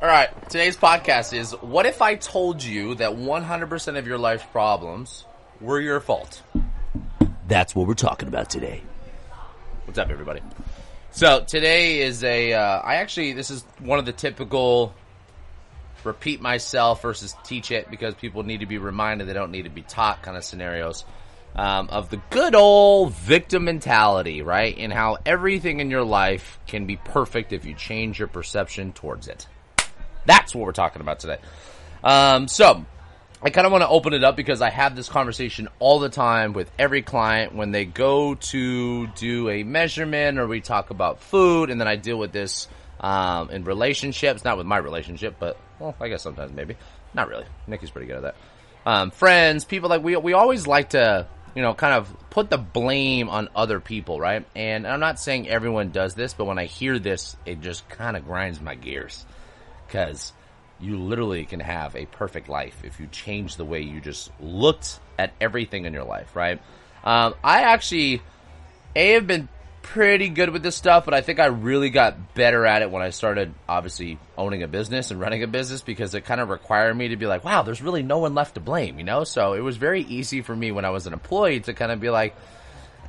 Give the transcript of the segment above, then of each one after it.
All right, today's podcast is what if I told you that 100% of your life's problems were your fault? That's what we're talking about today. What's up, everybody? So today is a. Uh, I actually this is one of the typical repeat myself versus teach it because people need to be reminded they don't need to be taught kind of scenarios um, of the good old victim mentality, right? And how everything in your life can be perfect if you change your perception towards it. That's what we're talking about today. Um, so I kind of want to open it up because I have this conversation all the time with every client when they go to do a measurement or we talk about food, and then I deal with this um, in relationships, not with my relationship, but well, I guess sometimes maybe, not really. Nikki's pretty good at that. Um, friends, people like we we always like to you know kind of put the blame on other people, right? And I'm not saying everyone does this, but when I hear this, it just kind of grinds my gears because you literally can have a perfect life if you change the way you just looked at everything in your life, right? Um, I actually, A, have been pretty good with this stuff, but I think I really got better at it when I started obviously owning a business and running a business because it kind of required me to be like, wow, there's really no one left to blame, you know? So it was very easy for me when I was an employee to kind of be like,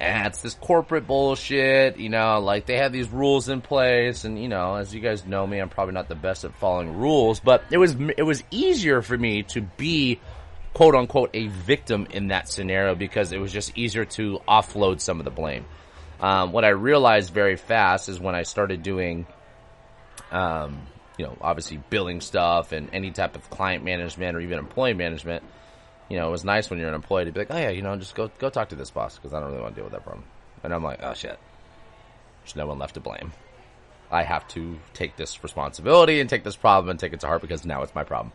eh, it's this corporate bullshit, you know, like they have these rules in place and, you know, as you guys know me, I'm probably not the best at following rules, but it was, it was easier for me to be quote unquote a victim in that scenario because it was just easier to offload some of the blame. Um, what I realized very fast is when I started doing, um, you know, obviously billing stuff and any type of client management or even employee management, you know, it was nice when you're an employee to be like, oh yeah, you know, just go go talk to this boss because I don't really want to deal with that problem. And I'm like, oh shit, there's no one left to blame. I have to take this responsibility and take this problem and take it to heart because now it's my problem.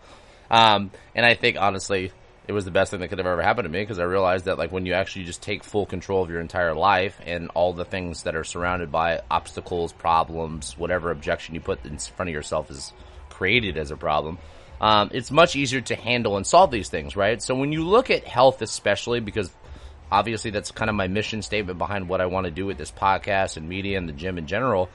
Um, and I think honestly, it was the best thing that could have ever happened to me because I realized that like when you actually just take full control of your entire life and all the things that are surrounded by obstacles, problems, whatever objection you put in front of yourself is created as a problem um, it's much easier to handle and solve these things, right? So when you look at health, especially because obviously that's kind of my mission statement behind what I want to do with this podcast and media and the gym in general,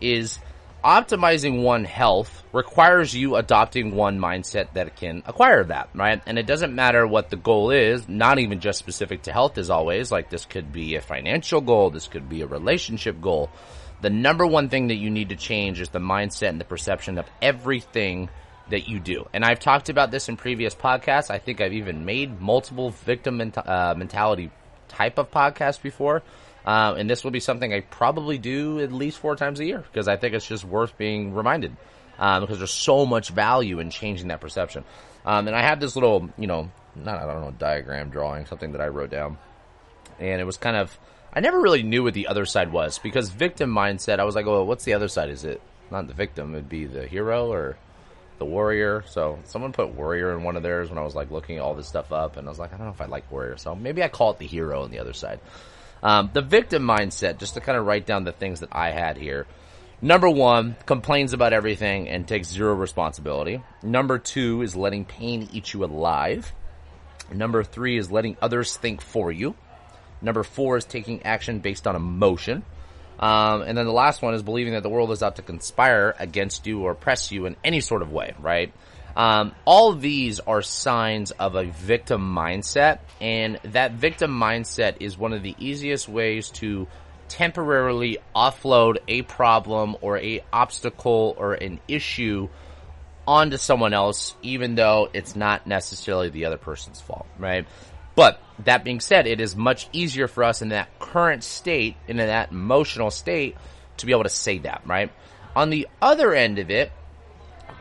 is optimizing one health requires you adopting one mindset that can acquire that, right? And it doesn't matter what the goal is, not even just specific to health as always, like this could be a financial goal, this could be a relationship goal. The number one thing that you need to change is the mindset and the perception of everything that you do. And I've talked about this in previous podcasts. I think I've even made multiple victim uh, mentality type of podcasts before. Uh, and this will be something I probably do at least four times a year because I think it's just worth being reminded um, because there's so much value in changing that perception. Um, and I had this little, you know, not I don't know, diagram drawing, something that I wrote down, and it was kind of I never really knew what the other side was because victim mindset. I was like, oh, what's the other side? Is it not the victim? It'd be the hero or the warrior. So someone put warrior in one of theirs when I was like looking all this stuff up, and I was like, I don't know if I like warrior, so maybe I call it the hero on the other side. Um, the victim mindset, just to kind of write down the things that I had here. Number one, complains about everything and takes zero responsibility. Number two is letting pain eat you alive. Number three is letting others think for you. Number four is taking action based on emotion. Um, and then the last one is believing that the world is out to conspire against you or oppress you in any sort of way, right? Um, all these are signs of a victim mindset, and that victim mindset is one of the easiest ways to temporarily offload a problem or a obstacle or an issue onto someone else, even though it's not necessarily the other person's fault, right? But that being said, it is much easier for us in that current state, in that emotional state, to be able to say that, right? On the other end of it,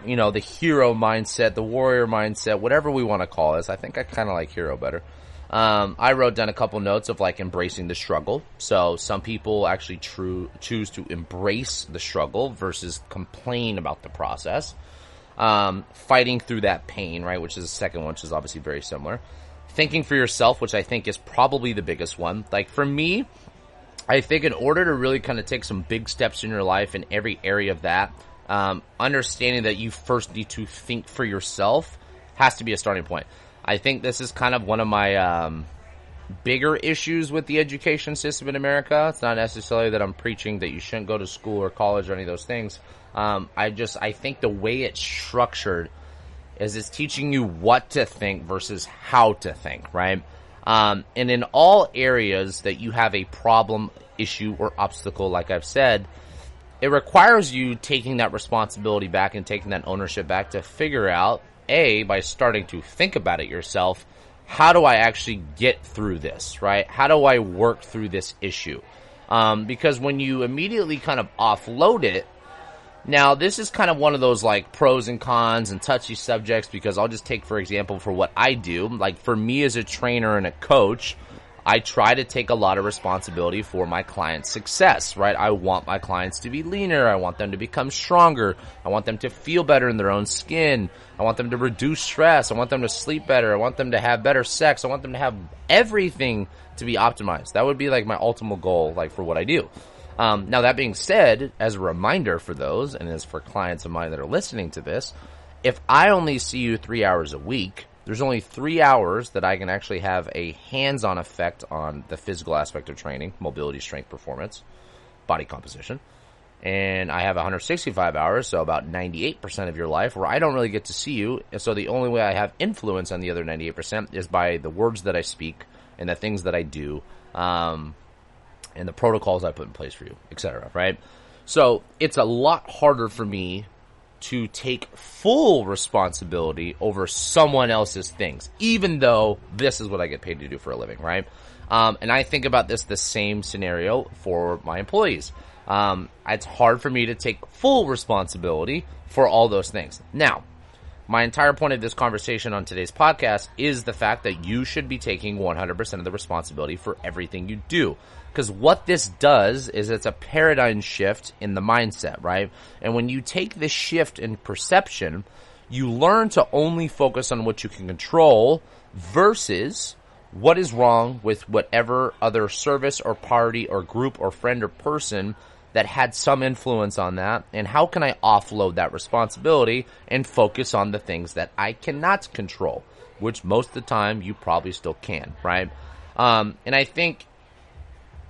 you know, the hero mindset, the warrior mindset, whatever we want to call this, I think I kind of like hero better. Um, I wrote down a couple notes of like embracing the struggle. So some people actually true, choose to embrace the struggle versus complain about the process. Um, fighting through that pain, right? Which is the second one, which is obviously very similar thinking for yourself, which I think is probably the biggest one. Like for me, I think in order to really kind of take some big steps in your life in every area of that, um, understanding that you first need to think for yourself has to be a starting point. I think this is kind of one of my um, bigger issues with the education system in America. It's not necessarily that I'm preaching that you shouldn't go to school or college or any of those things. Um, I just I think the way it's structured is it's teaching you what to think versus how to think, right? Um, and in all areas that you have a problem, issue, or obstacle, like I've said, it requires you taking that responsibility back and taking that ownership back to figure out a by starting to think about it yourself. How do I actually get through this, right? How do I work through this issue? Um, because when you immediately kind of offload it, now this is kind of one of those like pros and cons and touchy subjects because I'll just take for example for what I do. Like for me as a trainer and a coach, I try to take a lot of responsibility for my client's success, right? I want my clients to be leaner. I want them to become stronger. I want them to feel better in their own skin. I want them to reduce stress. I want them to sleep better. I want them to have better sex. I want them to have everything to be optimized. That would be like my ultimate goal, like for what I do. Um, now that being said, as a reminder for those, and as for clients of mine that are listening to this, if I only see you three hours a week, there's only three hours that I can actually have a hands-on effect on the physical aspect of training, mobility, strength, performance, body composition. And I have 165 hours, so about 98% of your life where I don't really get to see you. And so the only way I have influence on the other 98% is by the words that I speak and the things that I do, um, and the protocols I put in place for you, etc. Right? So it's a lot harder for me to take full responsibility over someone else's things, even though this is what I get paid to do for a living, right? Um, and I think about this the same scenario for my employees. Um, it's hard for me to take full responsibility for all those things. Now, my entire point of this conversation on today's podcast is the fact that you should be taking 100% of the responsibility for everything you do. Because what this does is it's a paradigm shift in the mindset, right? And when you take this shift in perception, you learn to only focus on what you can control versus what is wrong with whatever other service or party or group or friend or person that had some influence on that and how can I offload that responsibility and focus on the things that I cannot control, which most of the time you probably still can, right? Um, and I think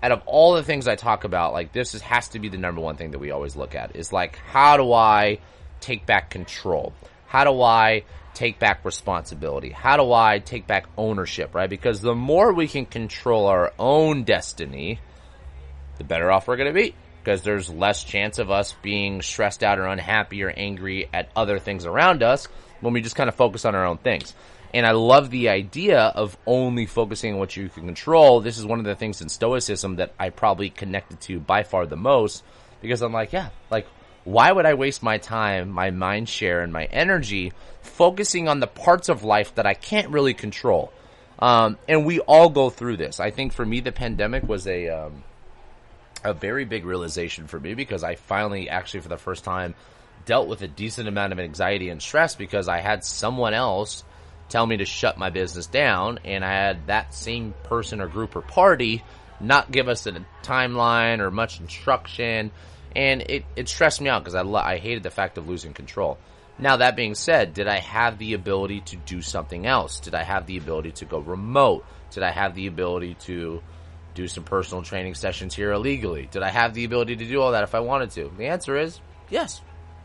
out of all the things I talk about, like this is, has to be the number one thing that we always look at is like, how do I take back control? How do I take back responsibility? How do I take back ownership, right? Because the more we can control our own destiny, the better off we're going to be. Because there's less chance of us being stressed out or unhappy or angry at other things around us when we just kind of focus on our own things. And I love the idea of only focusing on what you can control. This is one of the things in Stoicism that I probably connected to by far the most because I'm like, yeah, like, why would I waste my time, my mind share, and my energy focusing on the parts of life that I can't really control? Um, and we all go through this. I think for me, the pandemic was a, um, a very big realization for me because I finally actually for the first time dealt with a decent amount of anxiety and stress because I had someone else tell me to shut my business down, and I had that same person or group or party not give us a timeline or much instruction, and it, it stressed me out because I, I hated the fact of losing control. Now, that being said, did I have the ability to do something else? Did I have the ability to go remote? Did I have the ability to do some personal training sessions here illegally? Did I have the ability to do all that if I wanted to? The answer is yes.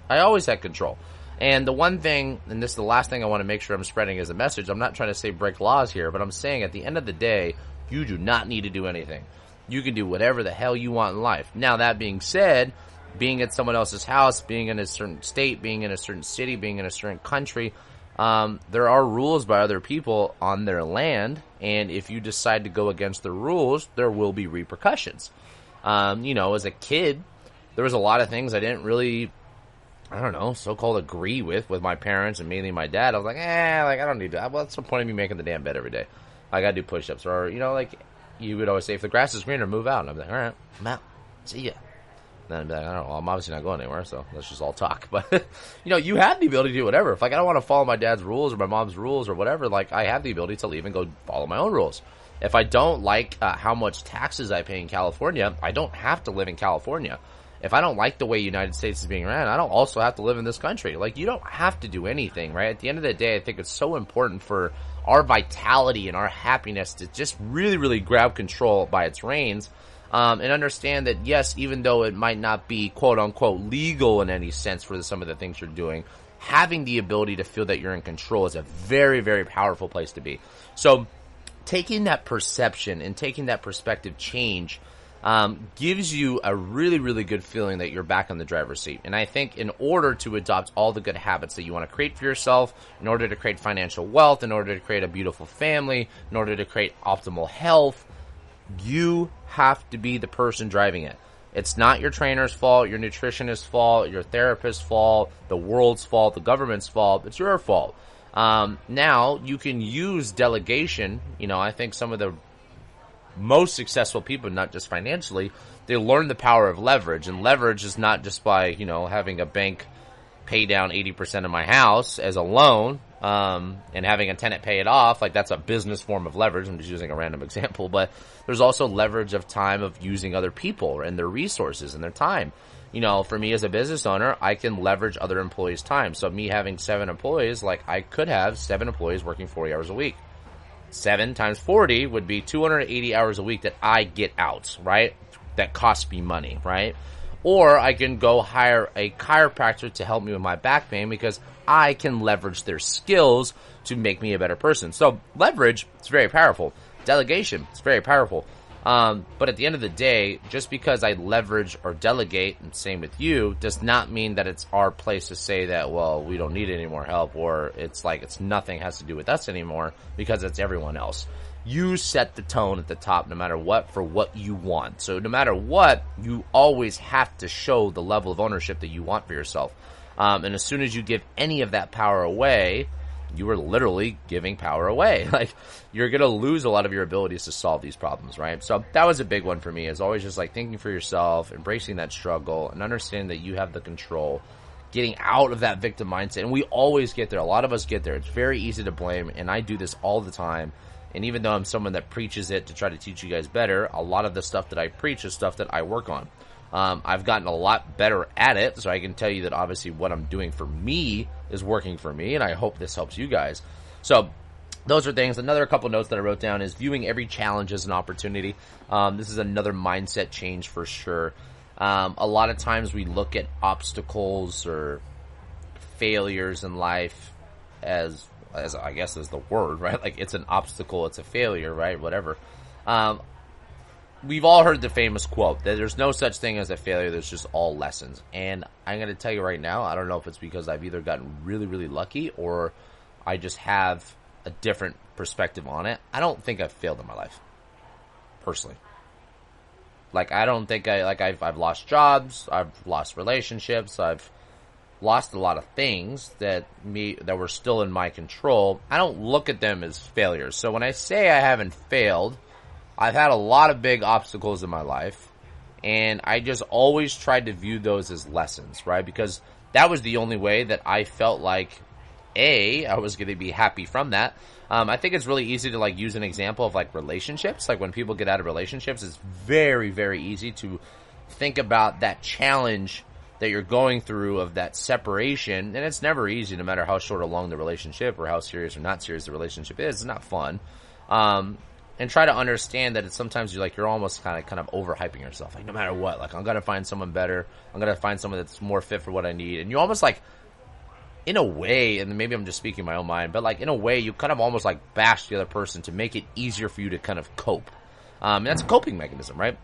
I always had control. And the one thing, and this is the last thing I want to make sure I'm spreading as a message, I'm not trying to say break laws here, but I'm saying at the end of the day, you do not need to do anything. You can do whatever the hell you want in life. Now, that being said, being at someone else's house, being in a certain state, being in a certain city, being in a certain country, um, there are rules by other people on their land, and if you decide to go against the rules, there will be repercussions. Um, you know, as a kid, there was a lot of things I didn't really I don't know, so-called agree with with my parents and mainly my dad. I was like, eh, like I don't need to. What's the point of me making the damn bed every day? I gotta do push-ups, or you know, like you would always say, if the grass is greener, move out. And I'm like, all right, I'm out. See ya. then I'd be like, I don't know. I'm obviously not going anywhere, so let's just all talk. But you know, you have the ability to do whatever. If like I don't want to follow my dad's rules or my mom's rules or whatever, like I have the ability to leave and go follow my own rules. If I don't like uh, how much taxes I pay in California, I don't have to live in California if I don't like the way United States is being ran, I don't also have to live in this country. Like, you don't have to do anything, right? At the end of the day, I think it's so important for our vitality and our happiness to just really, really grab control by its reins. Um, and understand that yes, even though it might not be quote unquote legal in any sense for some of the things you're doing, having the ability to feel that you're in control is a very, very powerful place to be. So taking that perception and taking that perspective change um, gives you a really, really good feeling that you're back in the driver's seat. And I think in order to adopt all the good habits that you want to create for yourself, in order to create financial wealth, in order to create a beautiful family, in order to create optimal health, you have to be the person driving it. It's not your trainer's fault, your nutritionist's fault, your therapist's fault, the world's fault, the government's fault. It's your fault. Um, now you can use delegation. You know, I think some of the most successful people, not just financially, they learn the power of leverage. And leverage is not just by, you know, having a bank pay down 80% of my house as a loan, um, and having a tenant pay it off. Like that's a business form of leverage. I'm just using a random example, but there's also leverage of time of using other people and their resources and their time. You know, for me as a business owner, I can leverage other employees' time. So me having seven employees, like I could have seven employees working 40 hours a week. 7 times 40 would be 280 hours a week that I get out, right? That costs me money, right? Or I can go hire a chiropractor to help me with my back pain because I can leverage their skills to make me a better person. So leverage, is very powerful. Delegation, is very powerful. Um, but at the end of the day, just because I leverage or delegate, and same with you, does not mean that it's our place to say that, well, we don't need any more help, or it's like it's nothing has to do with us anymore because it's everyone else. You set the tone at the top no matter what for what you want. So no matter what, you always have to show the level of ownership that you want for yourself. Um, and as soon as you give any of that power away, you are literally giving power away. Like you're going to lose a lot of your abilities to solve these problems, right? So that was a big one for me is always just like thinking for yourself, embracing that struggle and understanding that you have the control, getting out of that victim mindset. And we always get there. A lot of us get there. It's very easy to blame. And I do this all the time. And even though I'm someone that preaches it to try to teach you guys better, a lot of the stuff that I preach is stuff that I work on. Um, I've gotten a lot better at it, so I can tell you that obviously what I'm doing for me is working for me, and I hope this helps you guys. So, those are things. Another couple notes that I wrote down is viewing every challenge as an opportunity. Um, this is another mindset change for sure. Um, a lot of times we look at obstacles or failures in life as, as I guess is the word, right? Like it's an obstacle, it's a failure, right? Whatever. Um, we've all heard the famous quote that there's no such thing as a failure, there's just all lessons. And I'm going to tell you right now, I don't know if it's because I've either gotten really, really lucky or I just have a different perspective on it. I don't think I've failed in my life, personally. Like, I don't think I, like, I've, I've lost jobs, I've lost relationships, I've lost a lot of things that me, that were still in my control. I don't look at them as failures. So when I say I haven't failed, I've had a lot of big obstacles in my life, and I just always tried to view those as lessons, right? Because that was the only way that I felt like a I was going to be happy from that. Um, I think it's really easy to like use an example of like relationships. Like when people get out of relationships, it's very very easy to think about that challenge that you're going through of that separation, and it's never easy, no matter how short or long the relationship or how serious or not serious the relationship is. It's not fun. Um, and try to understand that it's sometimes you're like you're almost kind of kind of overhyping yourself. Like no matter what, like I'm gonna find someone better. I'm gonna find someone that's more fit for what I need. And you almost like, in a way, and maybe I'm just speaking my own mind, but like in a way, you kind of almost like bash the other person to make it easier for you to kind of cope. Um, that's a coping mechanism, right?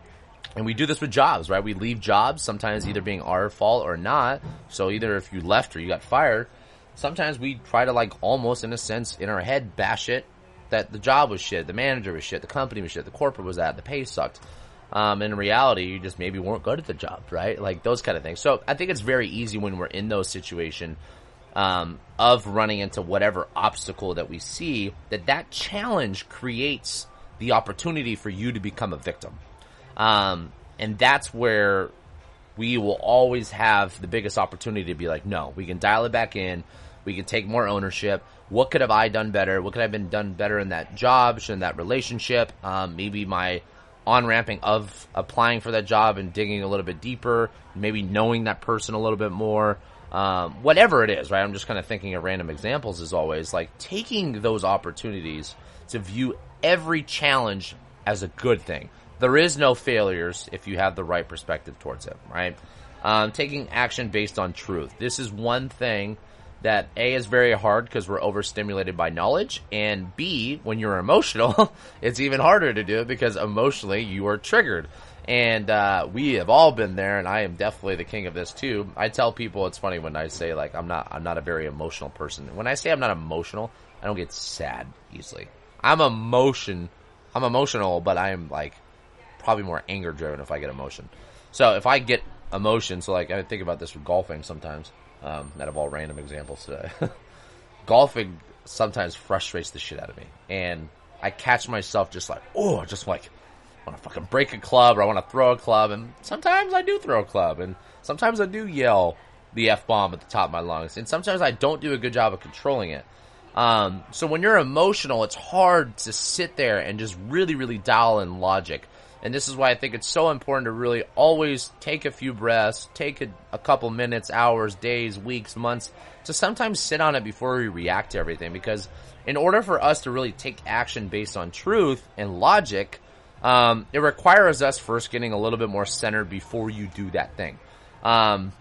And we do this with jobs, right? We leave jobs sometimes either being our fault or not. So either if you left or you got fired, sometimes we try to like almost in a sense in our head bash it that the job was shit, the manager was shit, the company was shit, the corporate was that, the pay sucked. Um, in reality, you just maybe weren't good at the job, right? Like those kind of things. So I think it's very easy when we're in those situations um, of running into whatever obstacle that we see that that challenge creates the opportunity for you to become a victim. Um, and that's where we will always have the biggest opportunity to be like, no, we can dial it back in. We can take more ownership what could have I done better? What could have been done better in that job, in that relationship? Um, maybe my on ramping of applying for that job and digging a little bit deeper, maybe knowing that person a little bit more. Um, whatever it is, right? I'm just kind of thinking of random examples as always, like taking those opportunities to view every challenge as a good thing. there is no failures if you have the right perspective towards it, right? Um, taking action based on truth. This is one thing that A is very hard because we're overstimulated by knowledge, and B, when you're emotional, it's even harder to do it because emotionally you are triggered. And uh, we have all been there, and I am definitely the king of this too. I tell people it's funny when I say like I'm not I'm not a very emotional person. When I say I'm not emotional, I don't get sad easily. I'm emotion I'm emotional, but I am like probably more anger driven if I get emotion. So if I get emotion, so like I think about this with golfing sometimes. Um, out of all random examples today, golfing sometimes frustrates the shit out of me, and I catch myself just like, oh, I just like I want to fucking break a club or I want to throw a club, and sometimes I do throw a club, and sometimes I do yell the f bomb at the top of my lungs, and sometimes I don't do a good job of controlling it. Um, so when you're emotional, it's hard to sit there and just really, really dial in logic. And this is why I think it's so important to really always take a few breaths, take a, a, couple minutes, hours, days, weeks, months to sometimes sit on it before we react to everything. Because in order for us to really take action based on truth and logic, um, it requires us first getting a little bit more centered before you do that thing. Um,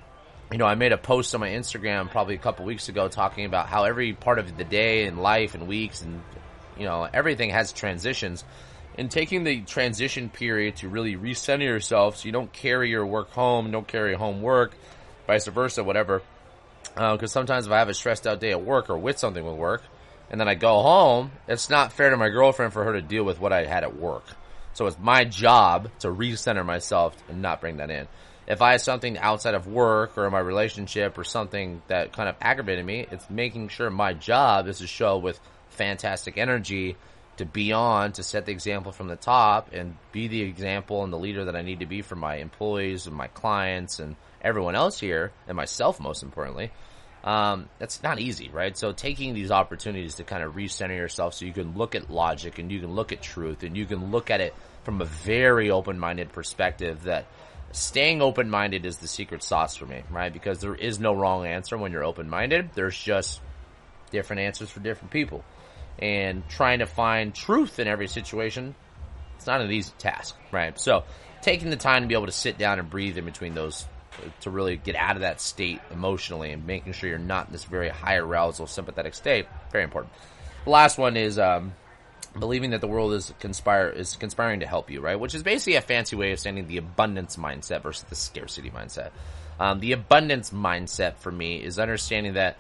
you know, I made a post on my Instagram probably a couple weeks ago talking about how every part of the day and life and weeks and, you know, everything has transitions. And taking the transition period to really recenter yourself so you don't carry your work home, don't carry home work, vice versa, whatever. Because uh, sometimes if I have a stressed out day at work or with something with work, and then I go home, it's not fair to my girlfriend for her to deal with what I had at work. So it's my job to recenter myself and not bring that in. If I have something outside of work or my relationship or something that kind of aggravated me, it's making sure my job is to show with fantastic energy to be on, to set the example from the top and be the example and the leader that I need to be for my employees and my clients and everyone else here and myself most importantly. Um, that's not easy, right? So taking these opportunities to kind of recenter yourself so you can look at logic and you can look at truth and you can look at it from a very open-minded perspective that staying open-minded is the secret sauce for me, right? Because there is no wrong answer when you're open-minded. There's just different answers for different people. And trying to find truth in every situation, it's not an easy task, right? So taking the time to be able to sit down and breathe in between those to really get out of that state emotionally and making sure you're not in this very high arousal sympathetic state. Very important. The last one is um, believing that the world is conspire is conspiring to help you, right? Which is basically a fancy way of saying the abundance mindset versus the scarcity mindset. Um, the abundance mindset for me is understanding that.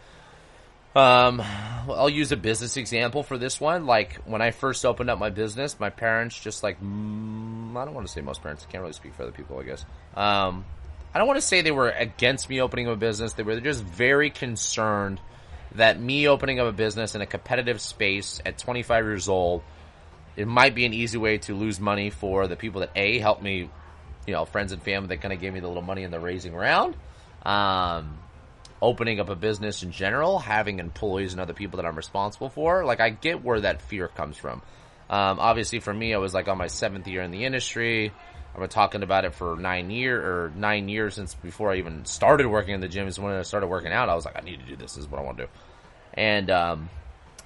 Um, I'll use a business example for this one. Like when I first opened up my business, my parents just like mm, I don't want to say most parents. I can't really speak for other people, I guess. Um, I don't want to say they were against me opening a business. They were just very concerned that me opening up a business in a competitive space at 25 years old, it might be an easy way to lose money for the people that A, helped me, you know, friends and family that kind of gave me the little money in the raising round. Um, opening up a business in general, having employees and other people that I'm responsible for. Like, I get where that fear comes from. Um, obviously, for me, I was like on my seventh year in the industry. I've been talking about it for nine year or nine years since before I even started working in the gym. Is when I started working out. I was like, I need to do this. This is what I want to do. And um,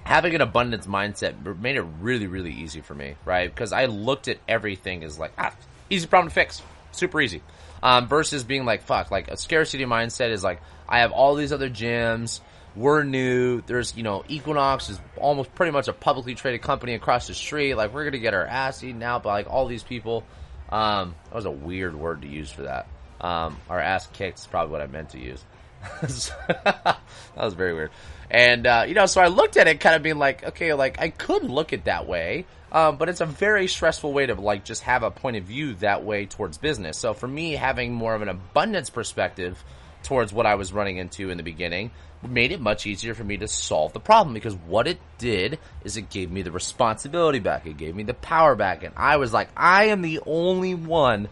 having an abundance mindset made it really, really easy for me, right? Because I looked at everything as like, ah, easy problem to fix, super easy. Um, versus being like, fuck, like a scarcity mindset is like, I have all these other gyms. We're new. There's, you know, Equinox is almost pretty much a publicly traded company across the street. Like, we're going to get our ass eaten out by like all these people. Um, that was a weird word to use for that. Um, our ass kicked is probably what I meant to use. that was very weird. And, uh, you know, so I looked at it kind of being like, okay, like, I could look at that way, um, but it's a very stressful way to, like, just have a point of view that way towards business. So for me, having more of an abundance perspective towards what I was running into in the beginning made it much easier for me to solve the problem because what it did is it gave me the responsibility back. It gave me the power back. And I was like, I am the only one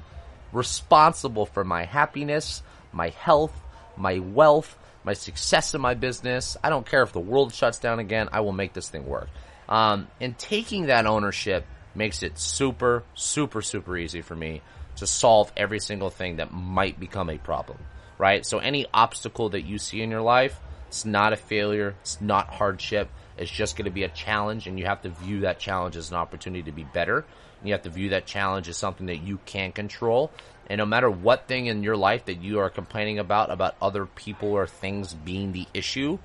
responsible for my happiness, my health, my wealth, my success in my business. I don't care if the world shuts down again. I will make this thing work. Um, and taking that ownership makes it super, super, super easy for me to solve every single thing that might become a problem, right? So any obstacle that you see in your life, it's not a failure. It's not hardship. It's just going to be a challenge, and you have to view that challenge as an opportunity to be better. You have to view that challenge as something that you can control. And no matter what thing in your life that you are complaining about, about other people or things being the issue,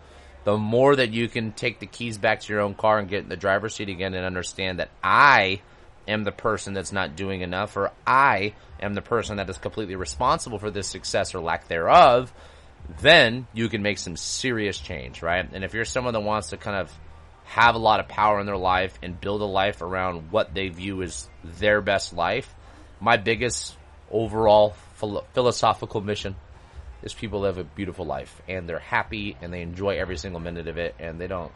the more that you can take the keys back to your own car and get in the driver's seat again and understand that I am the person that's not doing enough or I am the person that is completely responsible for this success or lack thereof, then you can make some serious change, right? And if you're someone that wants to kind of have a lot of power in their life and build a life around what they view as their best life, my biggest overall philosophical mission is people live a beautiful life and they're happy and they enjoy every single minute of it and they don't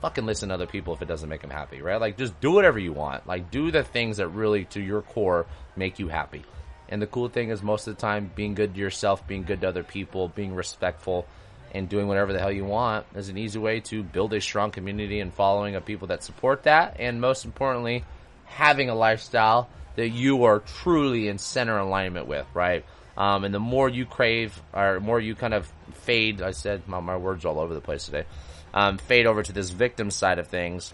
fucking listen to other people if it doesn't make them happy, right? Like just do whatever you want. Like do the things that really to your core make you happy. And the cool thing is most of the time being good to yourself, being good to other people, being respectful and doing whatever the hell you want is an easy way to build a strong community and following of people that support that and most importantly having a lifestyle that you are truly in center alignment with, right? Um, and the more you crave, or more you kind of fade, I said my, my words all over the place today, um, fade over to this victim side of things,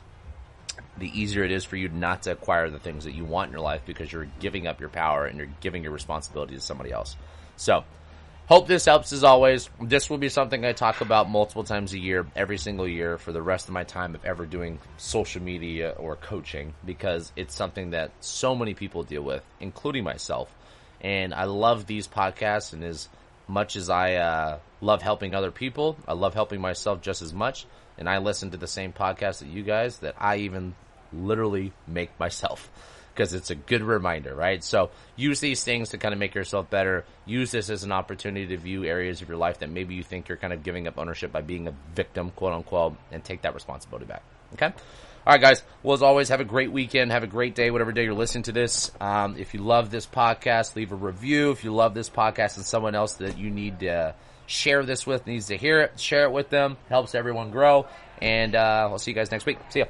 the easier it is for you not to acquire the things that you want in your life because you're giving up your power and you're giving your responsibility to somebody else. So, hope this helps as always. This will be something I talk about multiple times a year, every single year for the rest of my time of ever doing social media or coaching because it's something that so many people deal with, including myself. And I love these podcasts, and as much as I uh, love helping other people, I love helping myself just as much. And I listen to the same podcast that you guys that I even literally make myself because it's a good reminder, right? So use these things to kind of make yourself better. Use this as an opportunity to view areas of your life that maybe you think you're kind of giving up ownership by being a victim, quote unquote, and take that responsibility back. Okay? All right, guys. Well, as always, have a great weekend. Have a great day, whatever day you're listening to this. Um, if you love this podcast, leave a review. If you love this podcast and someone else that you need to share this with needs to hear it, share it with them. Helps everyone grow. And uh, we'll see you guys next week. See ya.